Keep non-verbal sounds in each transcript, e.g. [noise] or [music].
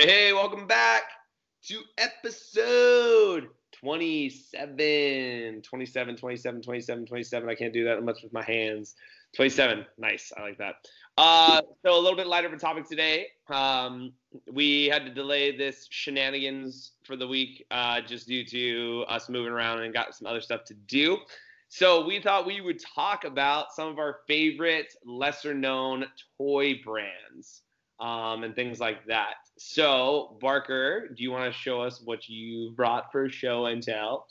Hey, welcome back to episode 27. 27, 27, 27, 27. I can't do that much with my hands. 27. Nice. I like that. Uh, so, a little bit lighter of a topic today. Um, we had to delay this shenanigans for the week uh, just due to us moving around and got some other stuff to do. So, we thought we would talk about some of our favorite lesser known toy brands um, and things like that. So, Barker, do you want to show us what you brought for show and tell?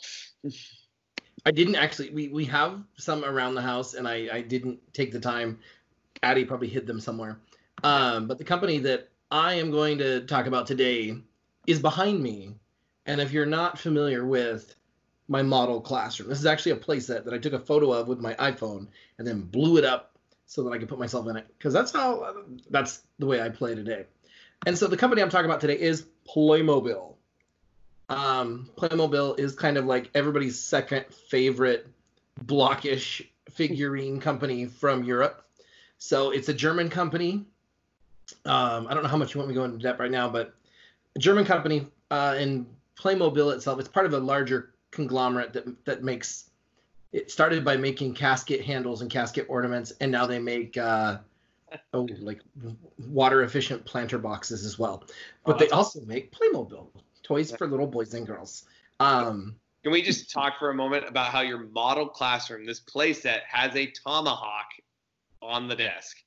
I didn't actually. We we have some around the house, and I I didn't take the time. Addie probably hid them somewhere. Um, but the company that I am going to talk about today is behind me, and if you're not familiar with my model classroom, this is actually a playset that I took a photo of with my iPhone and then blew it up so that I could put myself in it because that's how that's the way I play today. And so the company I'm talking about today is Playmobil. Um, Playmobil is kind of like everybody's second favorite blockish figurine company from Europe. So it's a German company. Um, I don't know how much you want me to go into depth right now, but a German company uh, and Playmobil itself, it's part of a larger conglomerate that that makes it started by making casket handles and casket ornaments, and now they make uh, oh [laughs] like water efficient planter boxes as well. But oh, they also make Playmobil toys for little boys and girls. Um, Can we just talk for a moment about how your model classroom, this playset, has a tomahawk on the desk?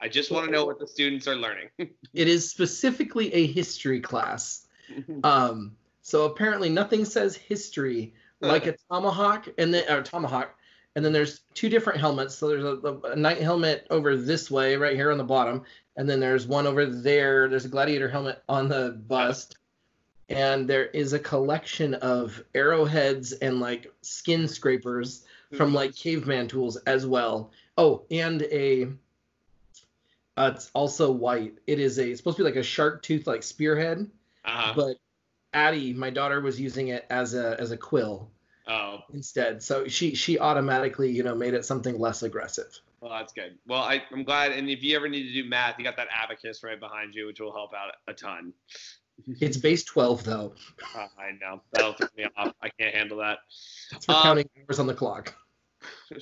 I just want to know what the students are learning. [laughs] it is specifically a history class. [laughs] Um, so apparently, nothing says history like a tomahawk and then or tomahawk and then there's two different helmets. So there's a, a knight helmet over this way right here on the bottom and then there's one over there. There's a gladiator helmet on the bust and there is a collection of arrowheads and like skin scrapers from like caveman tools as well. Oh and a uh, it's also white. It is a it's supposed to be like a shark tooth like spearhead uh-huh. but Addie, my daughter, was using it as a as a quill. Oh. Instead, so she she automatically you know made it something less aggressive. Well, that's good. Well, I, I'm glad. And if you ever need to do math, you got that abacus right behind you, which will help out a ton. [laughs] It's base 12 though. Uh, I know that'll throw me off. I can't handle that. That's for um, counting hours on the clock. [laughs]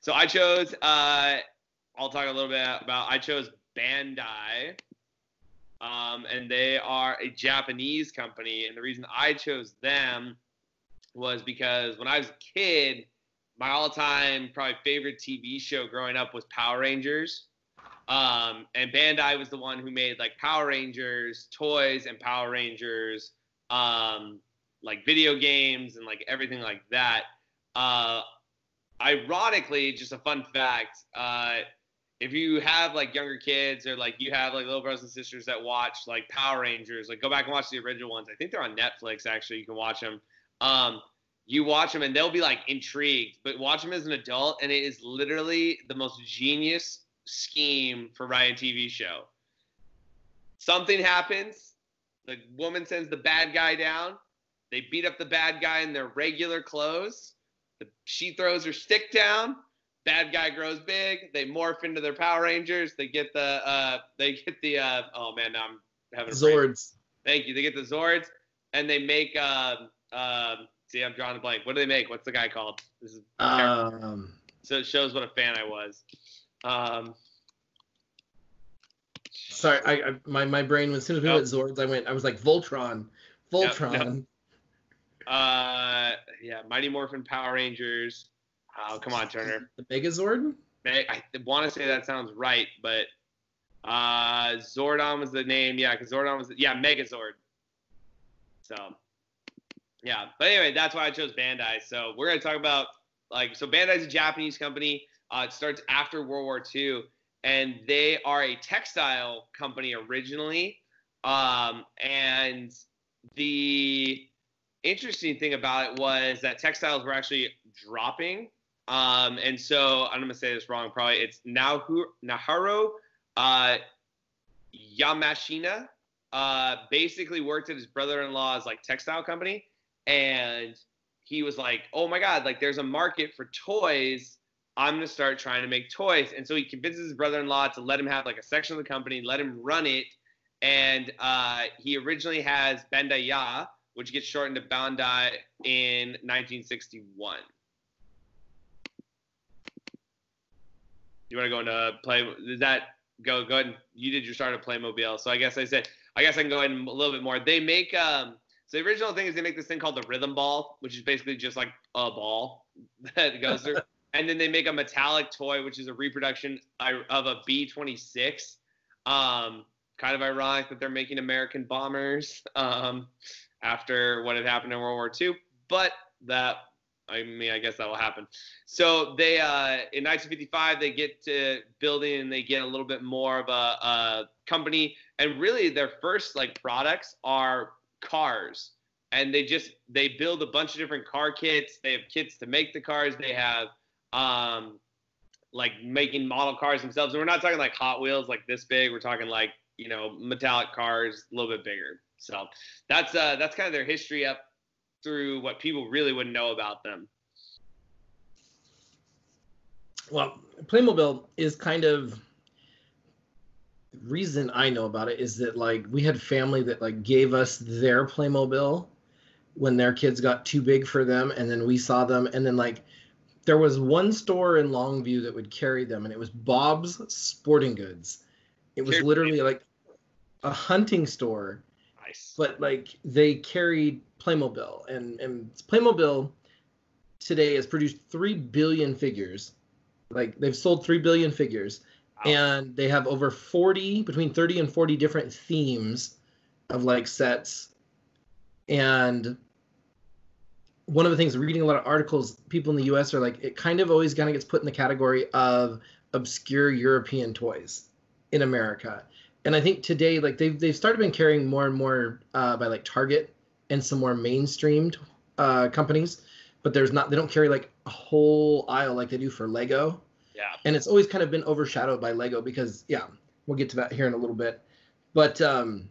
so I chose. Uh, I'll talk a little bit about. I chose Bandai um, and they are a Japanese company. And the reason I chose them was because when I was a kid, my all-time probably favorite TV show growing up was Power Rangers. Um, and Bandai was the one who made like Power Rangers toys and Power Rangers um, like video games and like everything like that. Uh, ironically, just a fun fact. Uh, if you have like younger kids or like you have like little brothers and sisters that watch like Power Rangers, like go back and watch the original ones. I think they're on Netflix actually. You can watch them. Um, you watch them and they'll be like intrigued, but watch them as an adult and it is literally the most genius scheme for Ryan TV show. Something happens, the woman sends the bad guy down. They beat up the bad guy in their regular clothes. The, she throws her stick down bad guy grows big. They morph into their Power Rangers. They get the uh, they get the uh, oh man, now I'm having a Zords. Thank you. They get the Zords, and they make um um. See, I'm drawing a blank. What do they make? What's the guy called? This is um. So it shows what a fan I was. Um. Sorry, I, I my my brain as soon as we nope. went Zords, I went. I was like Voltron, Voltron. Nope, nope. Uh, yeah, Mighty Morphin Power Rangers. Oh, come on, Turner. The Megazord? I want to say that sounds right, but uh, Zordon was the name. Yeah, because Zordon was, yeah, Megazord. So, yeah. But anyway, that's why I chose Bandai. So we're going to talk about, like, so Bandai's a Japanese company. Uh, it starts after World War II, and they are a textile company originally. Um, and the interesting thing about it was that textiles were actually dropping um, and so I'm gonna say this wrong. Probably it's Naharu uh, Yamashina. Uh, basically worked at his brother-in-law's like textile company, and he was like, "Oh my God! Like there's a market for toys. I'm gonna start trying to make toys." And so he convinces his brother-in-law to let him have like a section of the company, let him run it, and uh, he originally has Bandai Ya, which gets shortened to Bandai in 1961. You want to go into play? Does that go? Go ahead. And, you did your start at Playmobil, so I guess I said I guess I can go in a little bit more. They make um. So the original thing is they make this thing called the rhythm ball, which is basically just like a ball [laughs] that goes through. [laughs] and then they make a metallic toy, which is a reproduction of a B-26. Um, kind of ironic that they're making American bombers um, after what had happened in World War II, but that I mean, I guess that will happen. So they, uh, in 1955, they get to building and they get a little bit more of a, a company. And really, their first like products are cars. And they just they build a bunch of different car kits. They have kits to make the cars. They have um, like making model cars themselves. And we're not talking like Hot Wheels like this big. We're talking like you know metallic cars a little bit bigger. So that's uh, that's kind of their history up through what people really wouldn't know about them. Well, Playmobil is kind of the reason I know about it is that like we had family that like gave us their Playmobil when their kids got too big for them and then we saw them and then like there was one store in Longview that would carry them and it was Bob's Sporting Goods. It was literally like a hunting store. Nice. But like they carried Playmobil, and and Playmobil today has produced three billion figures. Like they've sold three billion figures, wow. and they have over forty, between thirty and forty different themes of like sets. And one of the things, reading a lot of articles, people in the U.S. are like, it kind of always kind of gets put in the category of obscure European toys in America. And I think today, like they've they've started been carrying more and more uh, by like Target and some more mainstreamed uh, companies, but there's not they don't carry like a whole aisle like they do for Lego. Yeah. And it's always kind of been overshadowed by Lego because yeah, we'll get to that here in a little bit. But um,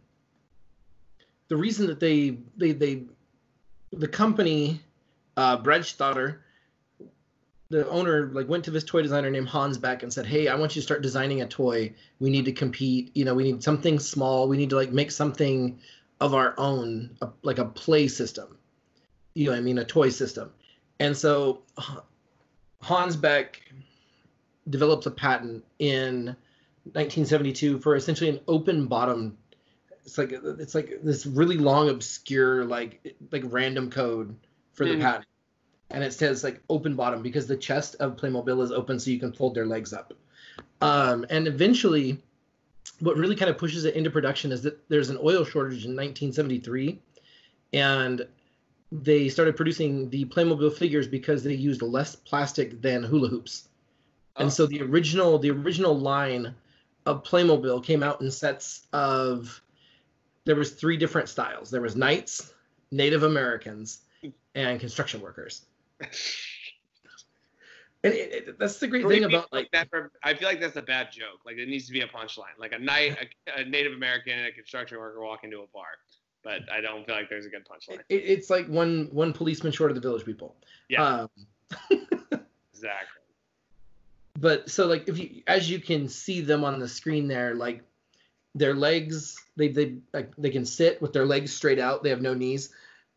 the reason that they they they the company uh, the owner like went to this toy designer named Hans Beck and said, "Hey, I want you to start designing a toy. We need to compete. You know, we need something small. We need to like make something of our own, a, like a play system. You know, I mean, a toy system. And so Hans Beck develops a patent in 1972 for essentially an open bottom. It's like it's like this really long, obscure, like like random code for the mm. patent, and it says like open bottom because the chest of Playmobil is open, so you can fold their legs up. Um, and eventually, what really kind of pushes it into production is that there's an oil shortage in 1973 and they started producing the Playmobil figures because they used less plastic than hula hoops. Oh. And so the original the original line of Playmobil came out in sets of there was three different styles. There was knights, Native Americans, and construction workers. [laughs] And it, it, that's the great thing about like that. For, I feel like that's a bad joke. Like it needs to be a punchline. Like a knight, a, a, Native American and a construction worker walk into a bar. But I don't feel like there's a good punchline. It, it's like one one policeman short of the village people. Yeah. Um, [laughs] exactly. But so like if you as you can see them on the screen there, like their legs, they they like they can sit with their legs straight out. They have no knees,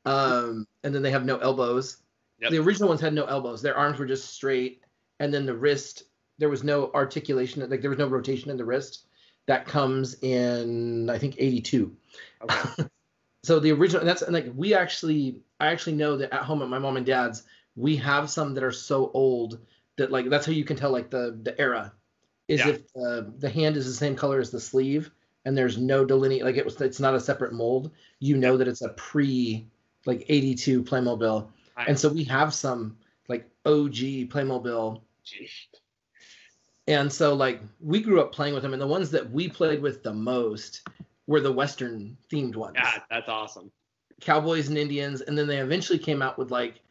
um, and then they have no elbows Yep. The original ones had no elbows. Their arms were just straight, and then the wrist there was no articulation. Like there was no rotation in the wrist. That comes in I think '82. Okay. [laughs] so the original that's and like we actually I actually know that at home at my mom and dad's we have some that are so old that like that's how you can tell like the the era is yeah. if uh, the hand is the same color as the sleeve and there's no delineate like it was it's not a separate mold you know that it's a pre like 82 Playmobil and so we have some like OG Playmobil. And so like we grew up playing with them, and the ones that we played with the most were the Western themed ones. Yeah, that's awesome. Cowboys and Indians, and then they eventually came out with like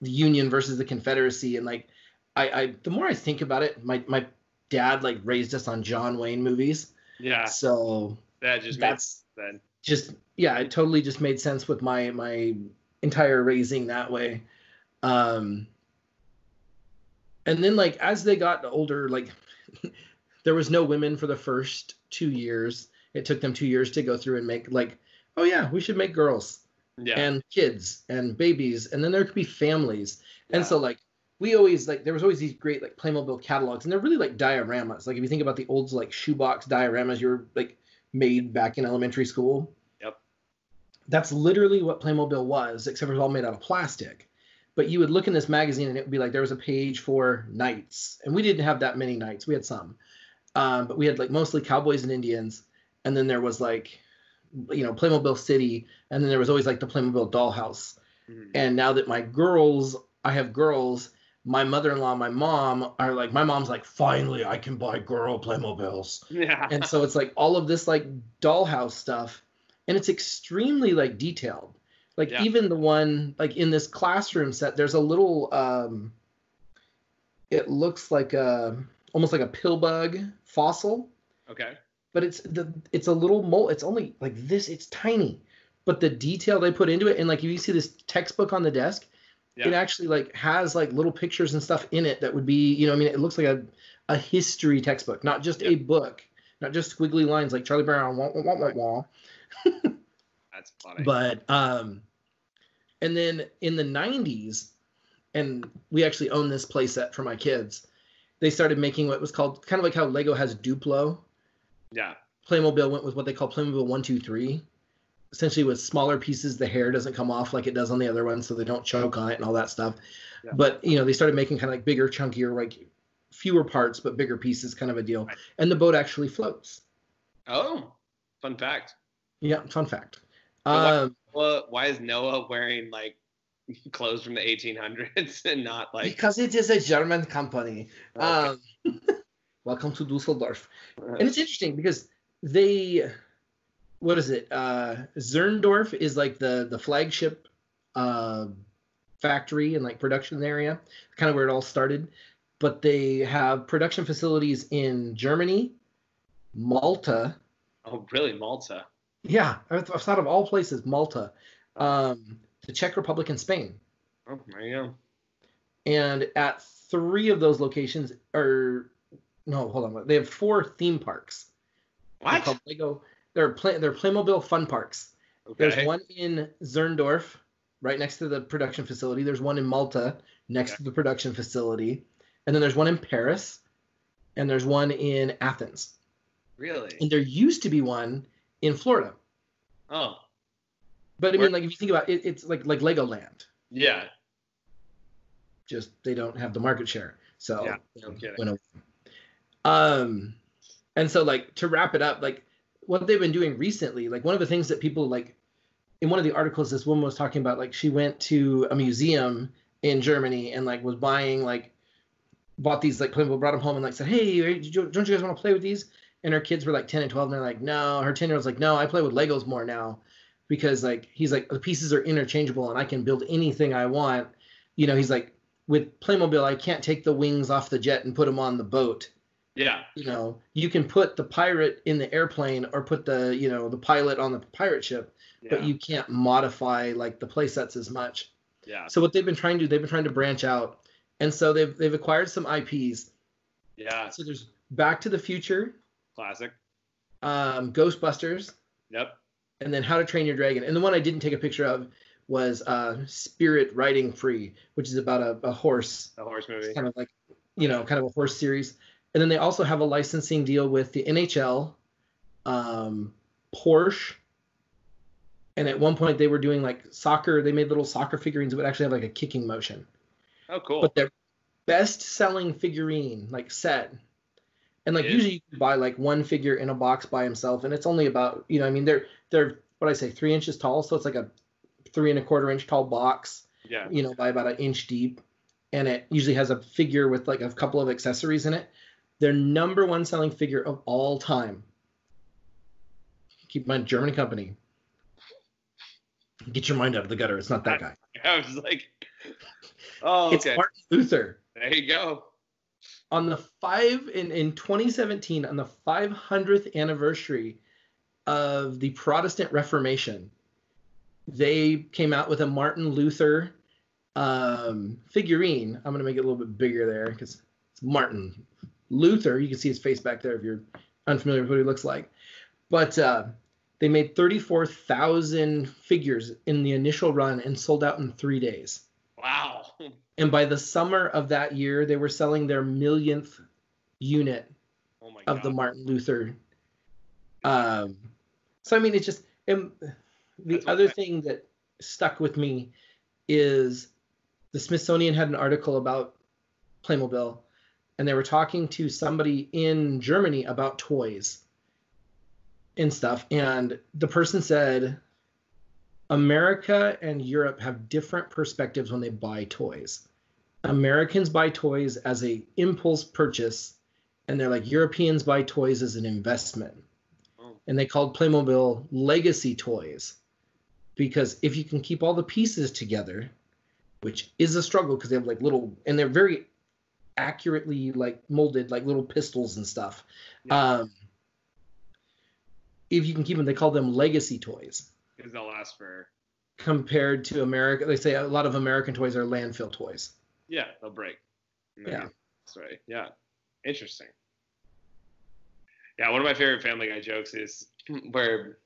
the Union versus the Confederacy, and like I, I the more I think about it, my my dad like raised us on John Wayne movies. Yeah. So that just that's then just yeah, it totally just made sense with my my entire raising that way. Um, and then like as they got older, like [laughs] there was no women for the first two years, it took them two years to go through and make like, oh yeah, we should make girls Yeah. and kids and babies, and then there could be families. And so like we always like there was always these great like Playmobil catalogs, and they're really like dioramas. Like if you think about the old like shoebox dioramas you were like made back in elementary school. That's literally what Playmobil was, except it was all made out of plastic. But you would look in this magazine and it would be like there was a page for knights, and we didn't have that many knights. We had some, um, but we had like mostly cowboys and Indians, and then there was like, you know, Playmobil City, and then there was always like the Playmobil Dollhouse. Mhm. And now that my girls, I have girls, my mother-in-law, my mom are like, my mom's like, finally, I can buy girl Playmobiles [laughs] Yeah. and so it's like all of this like dollhouse stuff and it's extremely like detailed like Yeah. even the one like in this classroom set there's a little um it looks like a almost like a pill bug fossil okay. but it's the it's a little mole it's only like this it's tiny but the detail they put into it and like if you see this textbook on the desk it actually like has like little pictures and stuff in it that would be you know i mean it looks like a, a history textbook not just a book not just squiggly lines like charlie brown wah, wah, wah, wah, wah. [laughs] That's funny. but um and then in the 90s and we actually own this playset for my kids they started making what was called kind of like how lego has duplo yeah. Playmobil went with what they call Playmobil one two three, essentially with smaller pieces. The hair doesn't come off like it does on the other one, so they don't choke on it and all that stuff. Yeah. But you know, they started making kind of like bigger, chunkier, like fewer parts but bigger pieces, kind of a deal. Right. And the boat actually floats. Oh, fun fact. Yeah, fun fact. But why- Um, Well, why is Noah wearing like clothes from the 1800s [laughs] and not like? because it is a German company. Okay. Um, [laughs] welcome to Dusseldorf. and it's interesting because they what is it uh Zirndorf is like the the flagship uh factory and like production area kind of where it all started but they have production facilities in germany malta oh, really, Malta? Yeah i th- I thought of all places malta um the czech republic and spain Oh, there you go. and at three of those locations are no hold on they have four theme parks They're What? called Lego. They're play. They're Playmobil fun parks. Okay. There's one in Zirndorf, right next to the production facility. There's one in Malta, next Okay. to the production facility, and then there's one in Paris, and there's one in Athens. Really? And there used to be one in Florida. Oh, But I Where- mean, like if you think about it, it's like like Legoland. yeah. Just they don't have the market share. So Yeah, no kidding. Um, and so like to wrap it up, like what they've been doing recently, like one of the things that people like in one of the articles, this woman was talking about like she went to a museum in Germany and like was buying like bought these like Playmobil, brought them home and like said, hey, don't you guys want to play with these? And her kids were like 10 and 12, and they're like, no. Her 10 year old's like, no, I play with Legos more now because like he's like the pieces are interchangeable and I can build anything I want. You know, he's like with Playmobil, I can't take the wings off the jet and put them on the boat. Yeah. You know, you can put the pirate in the airplane or put the you know the pilot on the pirate ship, Yeah. but you can't modify like the play sets as much. yeah. So what they've been trying to do, they've been trying to branch out, and so they've they've acquired some IPs. Yeah. So there's Back to the Future, Classic. um, Ghostbusters, Yep. and then How to Train Your Dragon. And the one I didn't take a picture of was uh, Spirit Riding Free, which is about a, a horse, A horse movie. It's kind of like you know, kind of a horse series. And then they also have a licensing deal with the NHL, um, Porsche, and at one point they were doing like soccer. They made little soccer figurines that would actually have like a kicking motion. Oh, cool. But their best-selling figurine, like set, and like usually you can buy like one figure in a box by himself, and it's only about you know, I mean they're they're what I say three inches tall, so it's like a three and a quarter inch tall box yeah. you know, by about an inch deep, and it usually has a figure with like a couple of accessories in it. Their number one selling figure of all time. Keep in mind, German company. Get your mind out of the gutter. It's not that guy. [laughs] I was like, [laughs] oh, It's okay. Martin Luther. There you go. On the five in, in 2017, on the 500th anniversary of the Protestant Reformation, they came out with a Martin Luther um, figurine. I'm going to make it a little bit bigger there because it's Martin Luther. You can see his face back there if you're unfamiliar with what he looks like. But uh, they made 34,000 figures in the initial run and sold out in three days. Wow. And by the summer of that year, they were selling their millionth unit Oh of god. the Martin Luther. Um, so I mean, it's just and the That's other I- thing that stuck with me is the Smithsonian had an article about Playmobil, and they were talking to somebody in Germany about toys and stuff, and the person said. America and Europe have different perspectives when they buy toys. Americans buy toys as a impulse purchase and they're like Europeans buy toys as an investment. Oh. And they called Playmobil legacy toys because if you can keep all the pieces together, which is a struggle because they have like little and they're very accurately like molded like little pistols and stuff. Yeah. Um, if you can keep them, they call them legacy toys Because they'll last for. compared to America. They say a lot of American toys are landfill toys. Yeah, they'll break. Yeah. That's right. Yeah. Interesting. Yeah, one of my favorite Family Guy jokes is [clears throat] where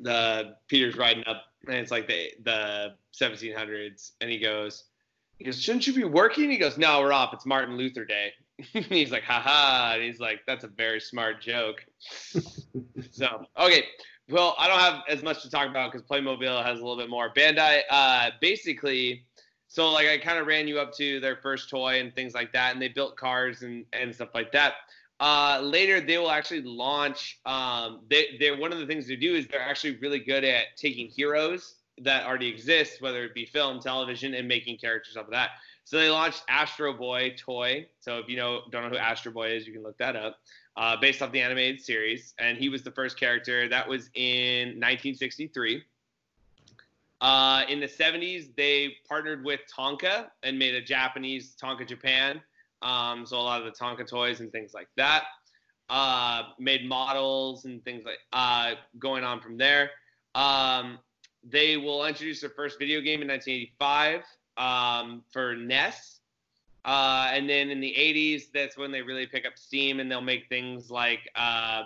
the Peter's riding up and it's like the the 1700s and he goes, he goes, shouldn't you be working? He goes, no, we're off. It's Martin Luther Day. [laughs] he's like, haha. And he's like, that's a very smart joke. [laughs] so, okay. Well, I don't have as much to talk about because Playmobil has a little bit more. Bandai, uh, basically, so like I kind of ran you up to their first toy and things like that, and they built cars and, and stuff like that. Uh, later, they will actually launch. Um, they one of the things they do is they're actually really good at taking heroes that already exist, whether it be film, television, and making characters off of that. So they launched Astro Boy toy. So if you know don't know who Astro Boy is, you can look that up. Uh, based off the animated series, and he was the first character that was in 1963. Uh, in the 70s, they partnered with Tonka and made a Japanese Tonka Japan. Um, so a lot of the Tonka toys and things like that. Uh, made models and things like uh, going on from there. Um, they will introduce their first video game in 1985 um, for NES. Uh, and then in the 80s, that's when they really pick up steam and they'll make things like uh,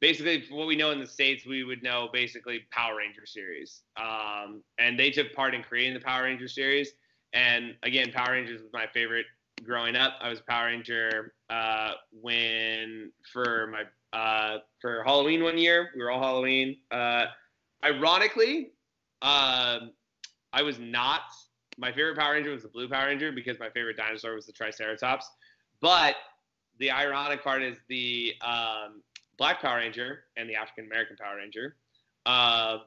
basically what we know in the states we would know basically power ranger series. Um, and they took part in creating the power ranger series. And again power rangers was my favorite growing up. I was power ranger uh, when for my uh, for halloween one year we were all halloween. Uh, ironically um, i was not my favorite power ranger was the blue power ranger because my favorite dinosaur was the triceratops but the ironic part is the um, Black Power Ranger and the African American Power Ranger. Uh,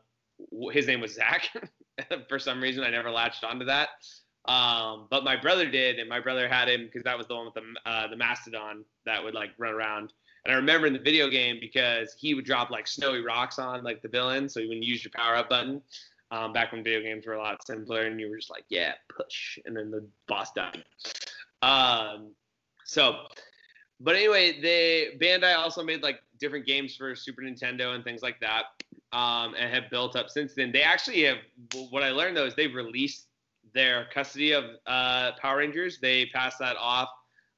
his name was Zach. [laughs] For some reason, I never latched onto that. Um, but my brother did, and my brother had him because that was the one with the uh, the mastodon that would like run around. And I remember in the video game because he would drop like snowy rocks on like the villain, so you wouldn't use your power up button. Um, back when video games were a lot simpler, and you were just like, yeah, push, and then the boss died. Um, so but anyway, they Bandai also made like different games for Super Nintendo and things like that, um, and have built up since then. They actually have. What I learned though is they've released their custody of uh, Power Rangers. They passed that off.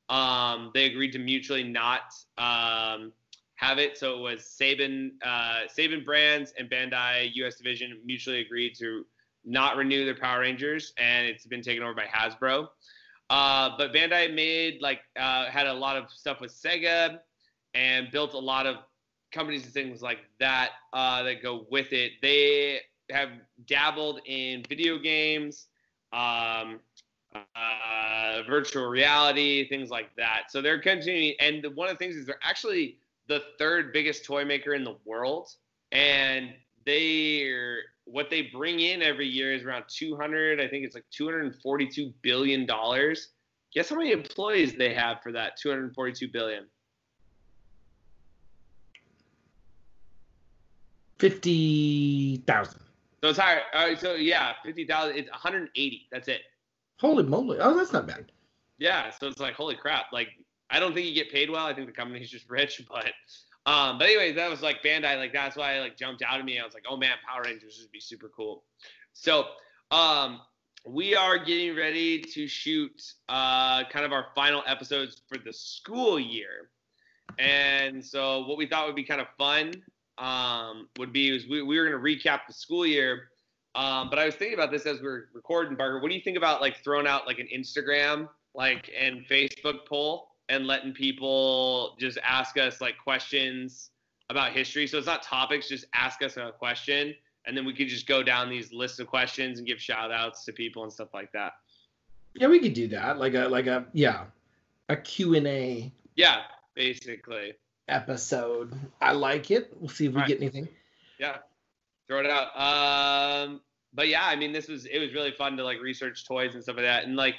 Um, they agreed to mutually not um, have it, so it was Saban, uh, Saban Brands and Bandai U.S. Division mutually agreed to not renew their Power Rangers, and it's been taken over by Hasbro. Uh, but Bandai made like uh, had a lot of stuff with Sega and built a lot of companies and things like that uh, that go with it. They have dabbled in video games, um, uh, virtual reality, things like that. So they're continuing. And one of the things is they're actually the third biggest toy maker in the world, and they're what they bring in every year is around 200 i think it's like 242 billion dollars guess how many employees they have for that 242 billion Fifty thousand. so it's higher uh, so yeah 50000 it's 180 that's it Holy moly! Oh, that's not bad. yeah so it's like holy crap like i don't think you get paid well i think the company's just [laughs] rich but um but anyways that was like bandai like that's why I like jumped out at me i was like oh man power rangers would be super cool so um we are getting ready to shoot uh, kind of our final episodes for the school year. And so, what we thought would be kind of fun um, would be is we, we were going to recap the school year. Um, but I was thinking about this as we are recording, Barker. What do you think about like throwing out like an Instagram like and Facebook poll and letting people just ask us like questions about history? So it's not topics, just ask us a question, and then we could just go down these lists of questions and give shout outs to people and stuff like that. Yeah, we could do that. Like a like a yeah, a Q and A. Yeah, basically. Episode. I like it. We'll see if we get anything. Yeah, throw it out. Um, but yeah, I mean, this was it was really fun to like research toys and stuff like that, and like.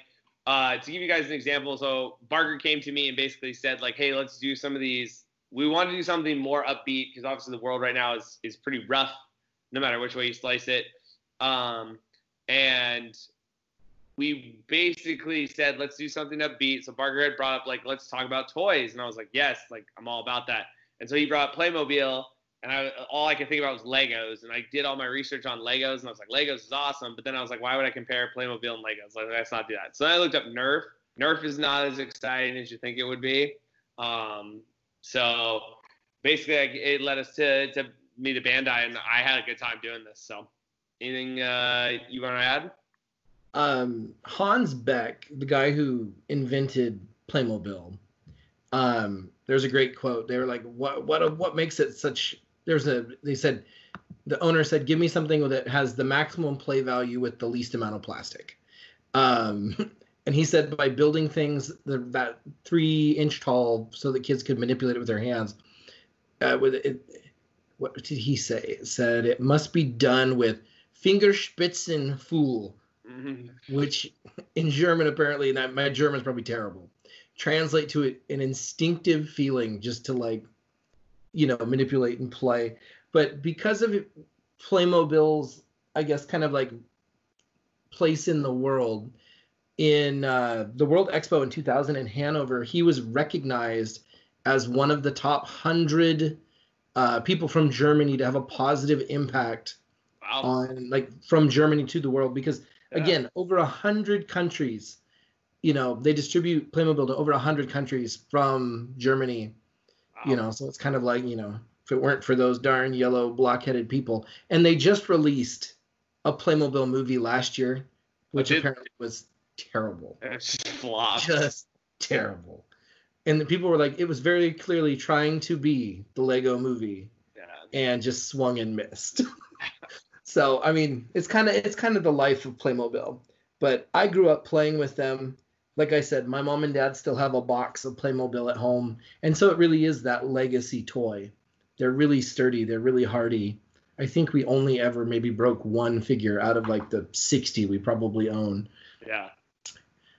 Uh, to give you guys an example, so Barker came to me and basically said like, "Hey, let's do some of these. We want to do something more upbeat because obviously the world right now is is pretty rough, no matter which way you slice it. Um, and we basically said, let's do something upbeat. So Barker had brought up like, let's talk about toys, and I was like, yes, like I'm all about that. And so he brought Playmobil, and I all I could think about was Legos, and I did all my research on Legos, and I was like, Legos is awesome. But then I was like, why would I compare Playmobil and Legos? Like, let's not do that. So I looked up Nerf. Nerf is not as exciting as you think it would be. Um, so basically, it led us to to me to Bandai, and I had a good time doing this. So, anything uh, you want to add? um, Hans Beck, the guy who invented Playmobil, um, there's a great quote. They were like, "What what what makes it such?" There's a they said the owner said, "Give me something that has the maximum play value with the least amount of plastic." Um, [laughs] and he said by building things that three inch tall so that kids could manipulate it with their hands. Uh, with it, what did he say? It said it must be done with Fingerspitzengefühl mm-hmm. which in German apparently, and my is probably terrible, translate to it an instinctive feeling just to like, you know, manipulate and play. But because of Playmobil's, I guess, kind of like place in the world, in uh, the World Expo in 2000 in Hanover, he was recognized as one of the top hundred uh, people from Germany to have a positive impact wow. on like from Germany to the world because Again, over a hundred countries. You know, they distribute Playmobil to over a hundred countries from Germany. You know, so it's kind of like you know, if it weren't for those darn yellow blockheaded people, and they just released a Playmobil movie last year, which apparently was terrible. [laughs] It's flopped. Just terrible. And the people were like, it was very clearly trying to be the Lego movie, yeah. and just swung and missed. [laughs] So I mean, it's kind of it's kind of the life of Playmobil. But I grew up playing with them. Like I said, my mom and dad still have a box of Playmobil at home, and so it really is that legacy toy. They're really sturdy. They're really hardy. I think we only ever maybe broke one figure out of like the 60 we probably own. Yeah.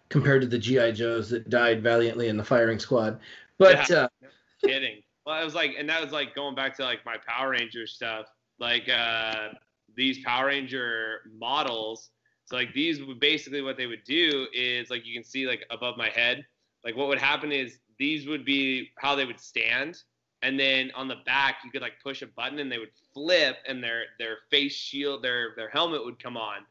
Compared to the GI Joes that died valiantly in the firing squad. But yeah. uh, no kidding. Well, it was like, and that was like going back to like my Power Ranger stuff. Like, uh, these Power Ranger models. So like these would basically what they would do is like you can see like above my head, like what would happen is these would be how they would stand, and then on the back you could like push a button and they would flip and their their face shield their their helmet would come on.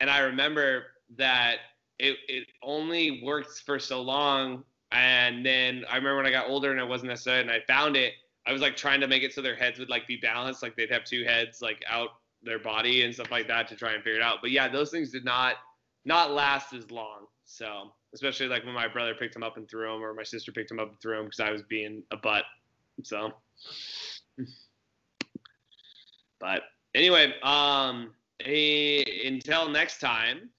And I remember that it it only worked for so long, and then I remember when I got older and it wasn't necessary, and I found it. I was like trying to make it so their heads would like be balanced, like they'd have two heads like out their body and stuff like that to try and figure it out. But yeah, those things did not not last as long. So especially like when my brother picked him up and threw him, or my sister picked him up and threw him because I was being a butt. So, but anyway, um, a, until next time,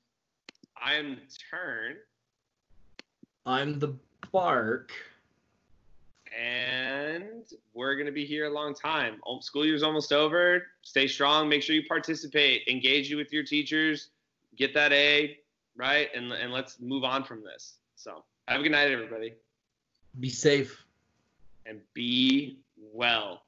I'm Turn. I'm the Bark and we're going to be here a long time. School year's almost over. Stay strong. Make sure you participate. Engage you with your teachers. Get that A, right? And, and let's move on from this. So have a good night, everybody. Be safe. And be well.